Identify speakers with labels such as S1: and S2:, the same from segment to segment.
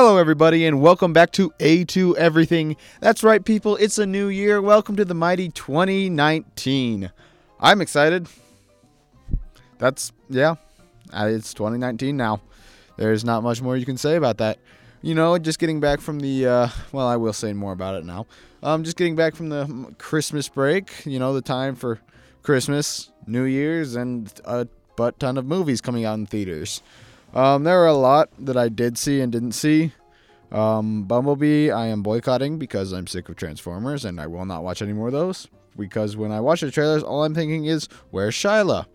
S1: Hello, everybody, and welcome back to A To Everything. That's right, people, it's a new year. Welcome to the mighty 2019. I'm excited. That's, yeah, it's 2019 now. There's not much more you can say about that. You know, just getting back from the, uh, well, I will say more about it now. Um, just getting back from the Christmas break, you know, the time for Christmas, New Year's, and a butt ton of movies coming out in theaters. Um, there were a lot that I did see and didn't see. Um, Bumblebee, I am boycotting because I'm sick of Transformers and I will not watch any more of those. Because when I watch the trailers, all I'm thinking is, where's Shyla?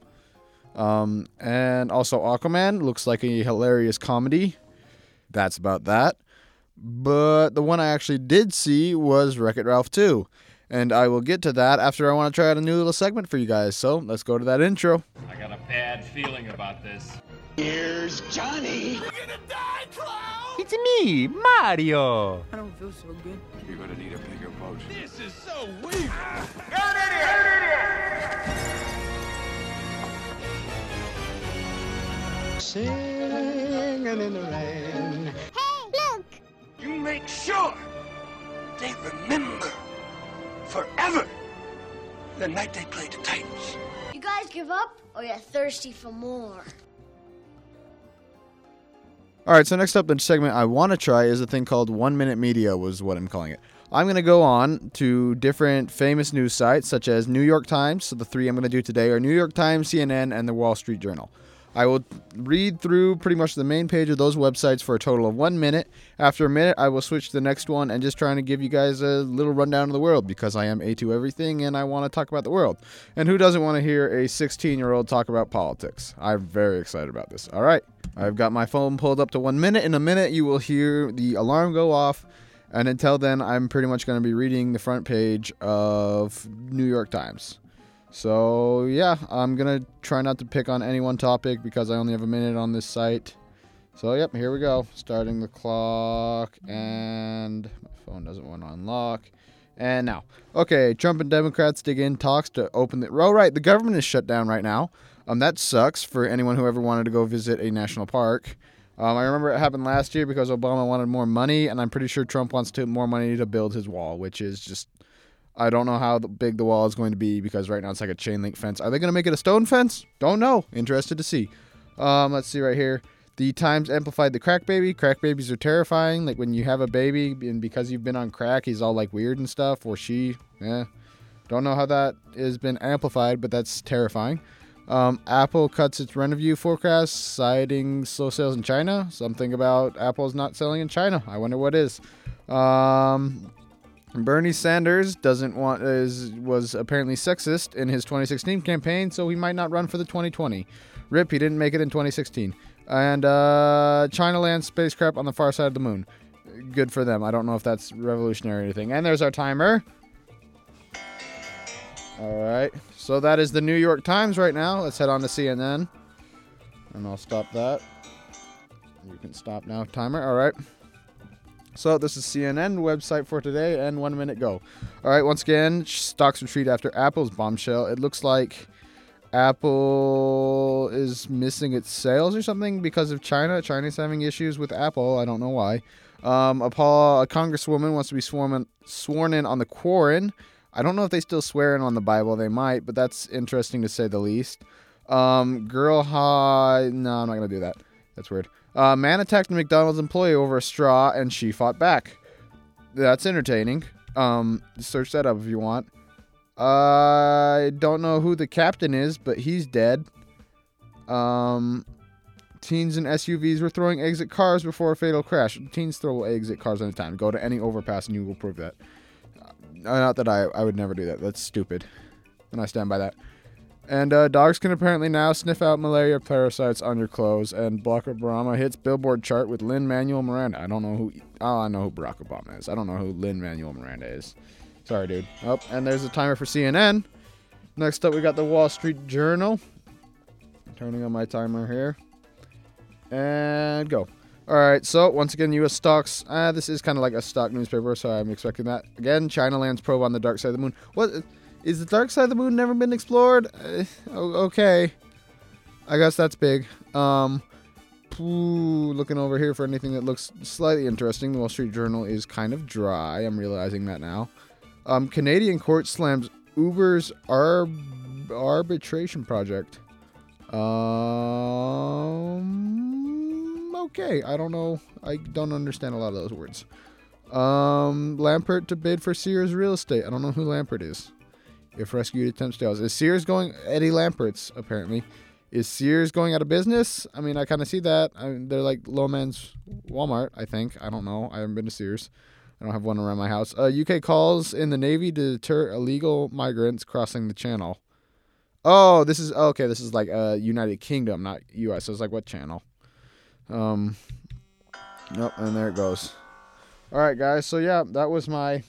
S1: Um, and also Aquaman looks like a hilarious comedy. That's about that. But the one I actually did see was Wreck It Ralph 2. And I will get to that after I want to try out a new little segment for you guys. So let's go to that intro.
S2: I got a bad feeling about this.
S3: Here's Johnny. We're gonna die, clown!
S4: It's me, Mario.
S5: I don't feel so good.
S3: You're gonna need a bigger boat.
S2: This is so weak. Idiot! Idiot!
S3: Singing in the rain. Hey, look!
S6: You make sure they remember forever the night they played the Titans.
S7: You guys give up or you're thirsty for more?
S1: All right, so next up, the segment I want to try is a thing called One Minute Media, was what I'm calling it. I'm going to go on to different famous news sites, such as New York Times. So the three I'm going to do today are New York Times, CNN, and the Wall Street Journal. I will read through pretty much the main page of those websites for a total of one minute. After a minute, I will switch to the next one and just trying to give you guys a little rundown of the world because I am A To everything and I want to talk about the world. And who doesn't want to hear a 16 year old talk about politics? I'm very excited about this. All right. I've got my phone pulled up to one minute. In a minute, you will hear the alarm go off. And until then, I'm pretty much going to be reading the front page of New York Times. So, yeah, I'm going to try not to pick on any one topic because I only have a minute on this site. So, yep, here we go. Starting the clock, and my phone doesn't want to unlock. And now, okay, Trump and Democrats dig in talks to open the. Oh, right, the government is shut down right now. Um, that sucks for anyone who ever wanted to go visit a national park. Um, I remember it happened last year because Obama wanted more money, and I'm pretty sure Trump wants to more money to build his wall, which is just. I don't know how big the wall is going to be because right now it's like a chain link fence. Are they going to make it a stone fence? Don't know. Interested to see. Um, let's see right here. The Times amplified the crack baby. Crack babies are terrifying. Like when you have a baby and because you've been on crack, he's all like weird and stuff, or she. Yeah. Don't know how that has been amplified, but that's terrifying. Um, Apple cuts its revenue forecast, citing slow sales in China. Something about Apple's not selling in China. I wonder what is. Um, Bernie Sanders doesn't want is was apparently sexist in his 2016 campaign, so he might not run for the 2020. Rip, he didn't make it in 2016. And uh, China lands spacecraft on the far side of the moon. Good for them. I don't know if that's revolutionary or anything. And there's our timer. All right. So that is the New York Times right now. Let's head on to CNN. And I'll stop that. You can stop now, timer. All right. So this is CNN website for today and one minute go. All right. Once again, stocks retreat after Apple's bombshell. It looks like Apple is missing its sales or something because of China. China's having issues with Apple. I don't know why. Um, a, Paul, a congresswoman wants to be sworn in, sworn in on the Quran. I don't know if they still swear in on the Bible. They might, but that's interesting to say the least. Um, girl high. No, I'm not gonna do that. That's weird. Uh, man attacked a McDonald's employee over a straw, and she fought back. That's entertaining. Um, search that up if you want. I don't know who the captain is, but he's dead. Um, teens and SUVs were throwing eggs at cars before a fatal crash. Teens throw eggs at cars all the time. Go to any overpass and you will prove that. Uh, not that I, I would never do that. That's stupid. And I stand by that. And uh, dogs can apparently now sniff out malaria parasites on your clothes. And Barack Obama hits Billboard chart with Lin Manuel Miranda. I don't know who. Oh, I know who Barack Obama is. I don't know who Lin Manuel Miranda is. Sorry, dude. Oh, and there's a timer for CNN. Next up, we got the Wall Street Journal. Turning on my timer here. And go. All right, so once again, U.S. stocks. Uh, this is kind of like a stock newspaper, so I'm expecting that. Again, China lands probe on the dark side of the moon. What? Is the dark side of the moon never been explored? Uh, okay. I guess that's big. Um, Ooh, looking over here for anything that looks slightly interesting. The Wall Street Journal is kind of dry. I'm realizing that now. Um, Canadian court slams Uber's arb- arbitration project. Um, okay, I don't know. I don't understand a lot of those words. Um, Lampert to bid for Sears real estate. I don't know who Lampert is. If rescued attempts sales, is Sears going? Eddie Lampert's apparently. Is Sears going out of business? I mean, I kind of see that. I mean, they're like low man's Walmart. I think. I don't know. I haven't been to Sears. I don't have one around my house. Uh, UK calls in the Navy to deter illegal migrants crossing the channel. Oh, this is okay. This is like uh, United Kingdom, not U.S. So it's like what channel? Um, nope, and there it goes. All right, guys. So yeah, that was my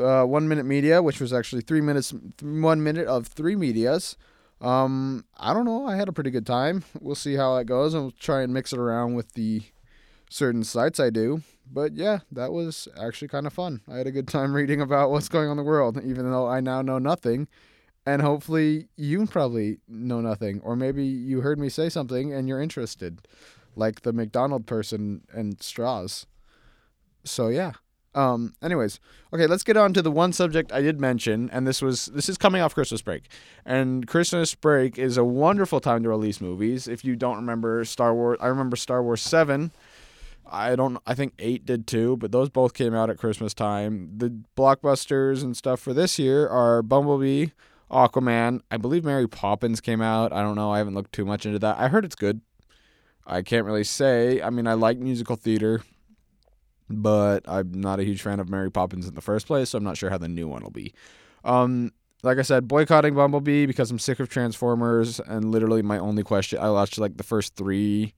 S1: uh, one minute media, which was actually three minutes, one minute of three medias. Um, I don't know. I had a pretty good time. We'll see how that goes, and we'll try and mix it around with the certain sites I do. But yeah, that was actually kind of fun. I had a good time reading about what's going on in the world, even though I now know nothing. And hopefully, you probably know nothing, or maybe you heard me say something and you're interested, like the McDonald person and straws. So yeah. Um, anyways, okay, let's get on to the one subject I did mention, and this was this is coming off Christmas break, and Christmas break is a wonderful time to release movies. If you don't remember Star Wars, I remember Star Wars Seven. I don't. I think eight did too, but those both came out at Christmas time. The blockbusters and stuff for this year are Bumblebee, Aquaman. I believe Mary Poppins came out. I don't know. I haven't looked too much into that. I heard it's good. I can't really say. I mean, I like musical theater but I'm not a huge fan of Mary Poppins in the first place, so I'm not sure how the new one will be. Um, like I said, boycotting Bumblebee because I'm sick of Transformers, and literally my only question I watched like the first three,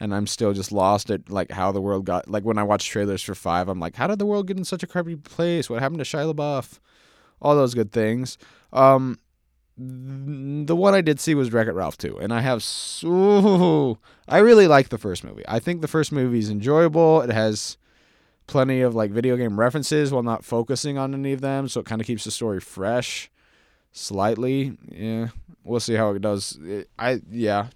S1: and I'm still just lost at like how the world got like when I watch trailers for five, I'm like, how did the world get in such a crappy place? What happened to Shia LaBeouf? All those good things. Um, the one I did see was Wreck It Ralph 2, and I have so I really like the first movie. I think the first movie is enjoyable. It has plenty of like video game references while not focusing on any of them, so it kind of keeps the story fresh slightly. Yeah, we'll see how it does. It, I yeah,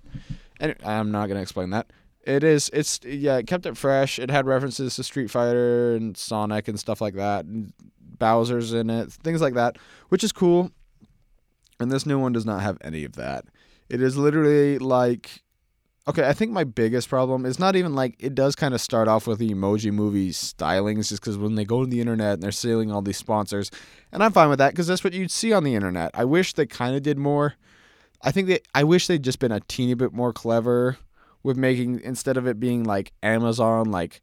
S1: and I'm not gonna explain that. It is it's yeah, it kept it fresh. It had references to Street Fighter and Sonic and stuff like that. And Bowser's in it, things like that, which is cool. And this new one does not have any of that. It is literally like Okay, I think my biggest problem is not even like it does kind of start off with the emoji movie stylings just because when they go to the internet and they're stealing all these sponsors, and I'm fine with that because that's what you'd see on the internet. I wish they kind of did more. I think they, I wish they'd just been a teeny bit more clever with making instead of it being like Amazon, like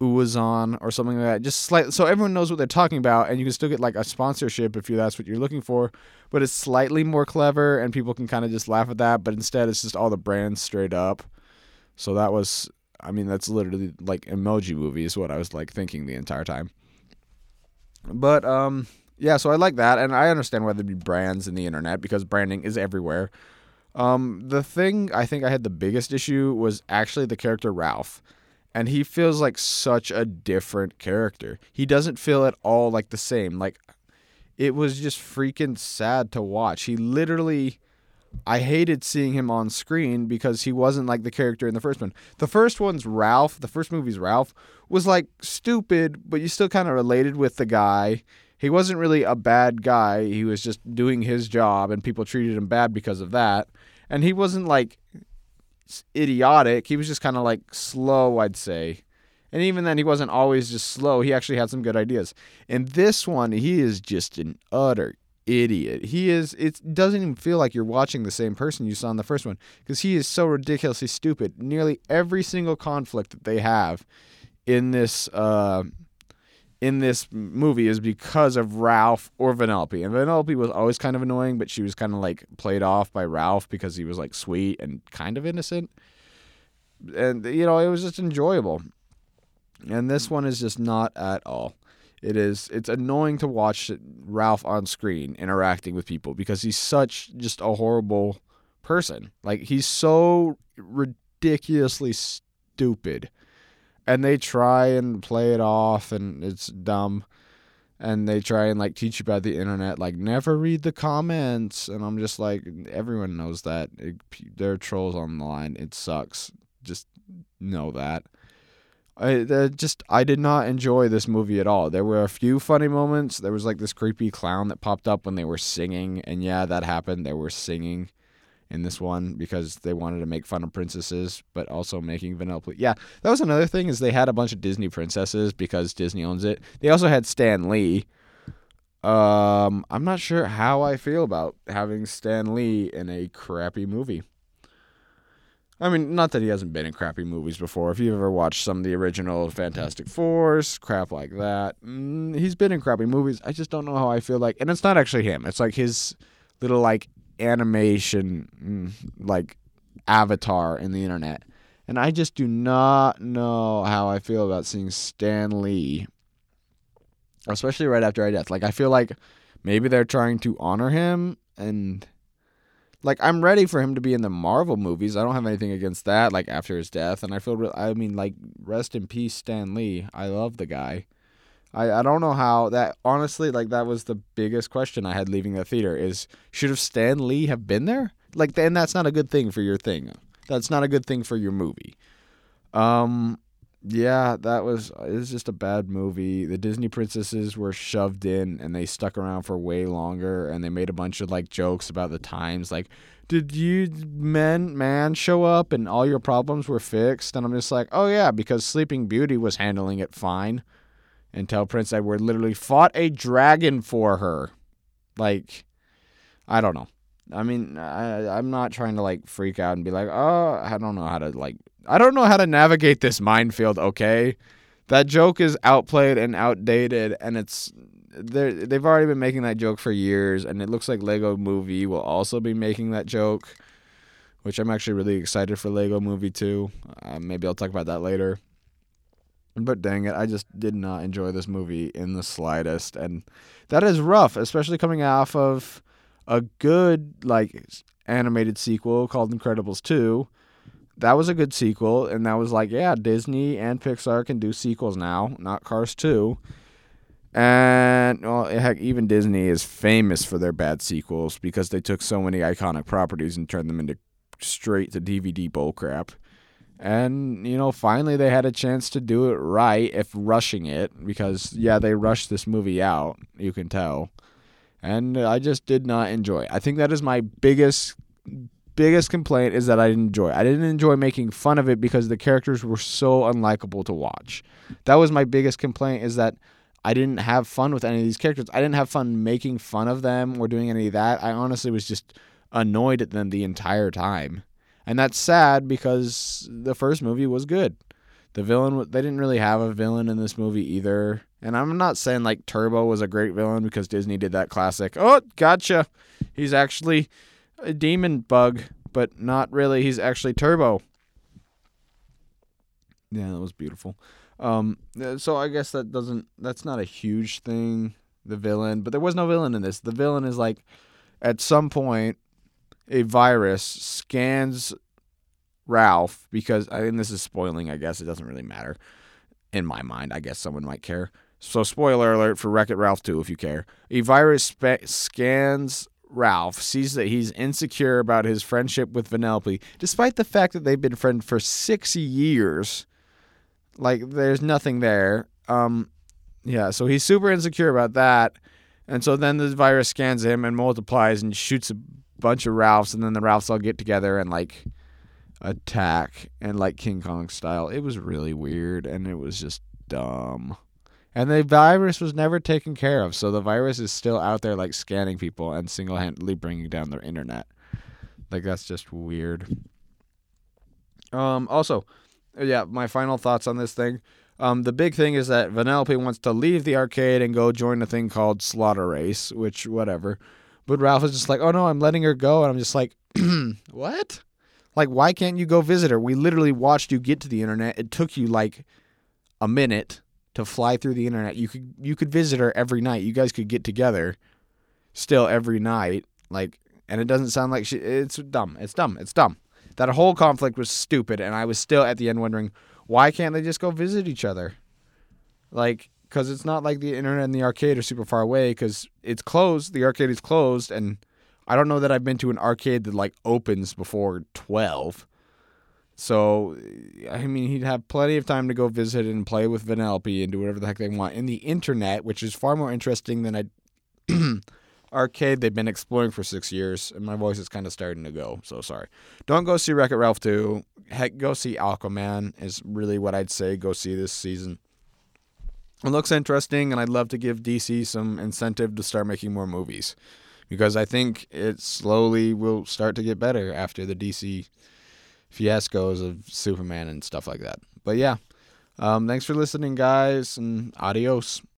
S1: Uazon or something like that. Just slightly so everyone knows what they're talking about, and you can still get like a sponsorship if you that's what you're looking for. But it's slightly more clever, and people can kind of just laugh at that. But instead, it's just all the brands straight up. So that was, I mean, that's literally like emoji movie is what I was like thinking the entire time. But um, yeah, so I like that, and I understand why there'd be brands in the internet because branding is everywhere. Um, the thing I think I had the biggest issue was actually the character Ralph and he feels like such a different character. He doesn't feel at all like the same. Like it was just freaking sad to watch. He literally I hated seeing him on screen because he wasn't like the character in the first one. The first one's Ralph, the first movie's Ralph was like stupid, but you still kind of related with the guy. He wasn't really a bad guy. He was just doing his job and people treated him bad because of that. And he wasn't like idiotic. He was just kind of like slow, I'd say. And even then, he wasn't always just slow. He actually had some good ideas. In this one, he is just an utter idiot. He is. It doesn't even feel like you're watching the same person you saw in the first one because he is so ridiculously stupid. Nearly every single conflict that they have in this uh, in this movie is because of Ralph or Vanellope. And Vanellope was always kind of annoying, but she was kind of like played off by Ralph because he was like sweet and kind of innocent. And, you know, it was just enjoyable. And this one is just not at all. It is, it's annoying to watch Ralph on screen interacting with people because he's such just a horrible person. Like, he's so ridiculously stupid and they try and play it off and it's dumb and they try and like teach you about the internet like never read the comments and i'm just like everyone knows that it, there are trolls on the line it sucks just know that. I just I did not enjoy this movie at all. There were a few funny moments. There was like this creepy clown that popped up when they were singing, and yeah, that happened. They were singing in this one because they wanted to make fun of princesses, but also making Vanellope. Yeah, that was another thing is they had a bunch of Disney princesses because Disney owns it. They also had Stan Lee. Um, I'm not sure how I feel about having Stan Lee in a crappy movie. I mean, not that he hasn't been in crappy movies before. If you've ever watched some of the original Fantastic Fours, crap like that, mm, he's been in crappy movies. I just don't know how I feel like, and it's not actually him. It's like his little like animation, mm, like avatar in the internet, and I just do not know how I feel about seeing Stan Lee, especially right after I death. Like I feel like maybe they're trying to honor him and like I'm ready for him to be in the Marvel movies. I don't have anything against that. Like after his death, and I feel real. I mean, like rest in peace, Stan Lee. I love the guy. I I don't know how that. Honestly, like that was the biggest question I had leaving the theater. Is should have Stan Lee have been there? Like then that's not a good thing for your thing. That's not a good thing for your movie. Um, yeah, that was it was just a bad movie. The Disney princesses were shoved in and they stuck around for way longer and they made a bunch of like jokes about the times like did you men man show up and all your problems were fixed? And I'm just like, "Oh yeah, because Sleeping Beauty was handling it fine." Until Prince Edward literally fought a dragon for her. Like I don't know. I mean, I, I'm not trying to like freak out and be like, oh, I don't know how to like I don't know how to navigate this minefield, okay? That joke is outplayed and outdated and it's they they've already been making that joke for years and it looks like Lego Movie will also be making that joke, which I'm actually really excited for Lego Movie too. Uh, maybe I'll talk about that later. But dang it, I just did not enjoy this movie in the slightest and that is rough, especially coming off of a good like animated sequel called Incredibles 2 that was a good sequel, and that was like, yeah, Disney and Pixar can do sequels now, not Cars 2. And well, eh, heck, even Disney is famous for their bad sequels because they took so many iconic properties and turned them into straight to DVD bullcrap. And you know, finally they had a chance to do it right, if rushing it, because yeah, they rushed this movie out. You can tell, and I just did not enjoy. It. I think that is my biggest biggest complaint is that I didn't enjoy. It. I didn't enjoy making fun of it because the characters were so unlikable to watch. That was my biggest complaint is that I didn't have fun with any of these characters. I didn't have fun making fun of them or doing any of that. I honestly was just annoyed at them the entire time. And that's sad because the first movie was good. The villain they didn't really have a villain in this movie either. And I'm not saying like Turbo was a great villain because Disney did that classic. Oh, gotcha. He's actually a demon bug, but not really. He's actually Turbo. Yeah, that was beautiful. Um, so I guess that doesn't. That's not a huge thing. The villain, but there was no villain in this. The villain is like, at some point, a virus scans Ralph because I and this is spoiling. I guess it doesn't really matter in my mind. I guess someone might care. So spoiler alert for Wreck It Ralph 2 if you care. A virus spe- scans Ralph sees that he's insecure about his friendship with Vanellope, despite the fact that they've been friends for six years. Like, there's nothing there. Um, yeah, so he's super insecure about that. And so then the virus scans him and multiplies and shoots a bunch of Ralphs, and then the Ralphs all get together and, like, attack and, like, King Kong style. It was really weird, and it was just dumb. And the virus was never taken care of, so the virus is still out there like scanning people and single-handedly bringing down their internet. Like that's just weird. Um also, yeah, my final thoughts on this thing. Um, the big thing is that Vanellope wants to leave the arcade and go join a thing called Slaughter Race, which whatever. But Ralph is just like, "Oh no, I'm letting her go," and I'm just like, "What? Like, why can't you go visit her? We literally watched you get to the internet. It took you like a minute to fly through the internet. You could you could visit her every night. You guys could get together still every night. Like and it doesn't sound like she it's dumb. It's dumb. It's dumb. That whole conflict was stupid and I was still at the end wondering why can't they just go visit each other? Like cuz it's not like the internet and the arcade are super far away cuz it's closed. The arcade is closed and I don't know that I've been to an arcade that like opens before 12. So, I mean, he'd have plenty of time to go visit and play with Vanellope and do whatever the heck they want. In the internet, which is far more interesting than I arcade they've been exploring for six years, and my voice is kind of starting to go. So sorry. Don't go see Wreck It Ralph 2. Heck, go see Aquaman is really what I'd say go see this season. It looks interesting, and I'd love to give DC some incentive to start making more movies because I think it slowly will start to get better after the DC fiascos of Superman and stuff like that. But yeah, um, thanks for listening, guys, and adios.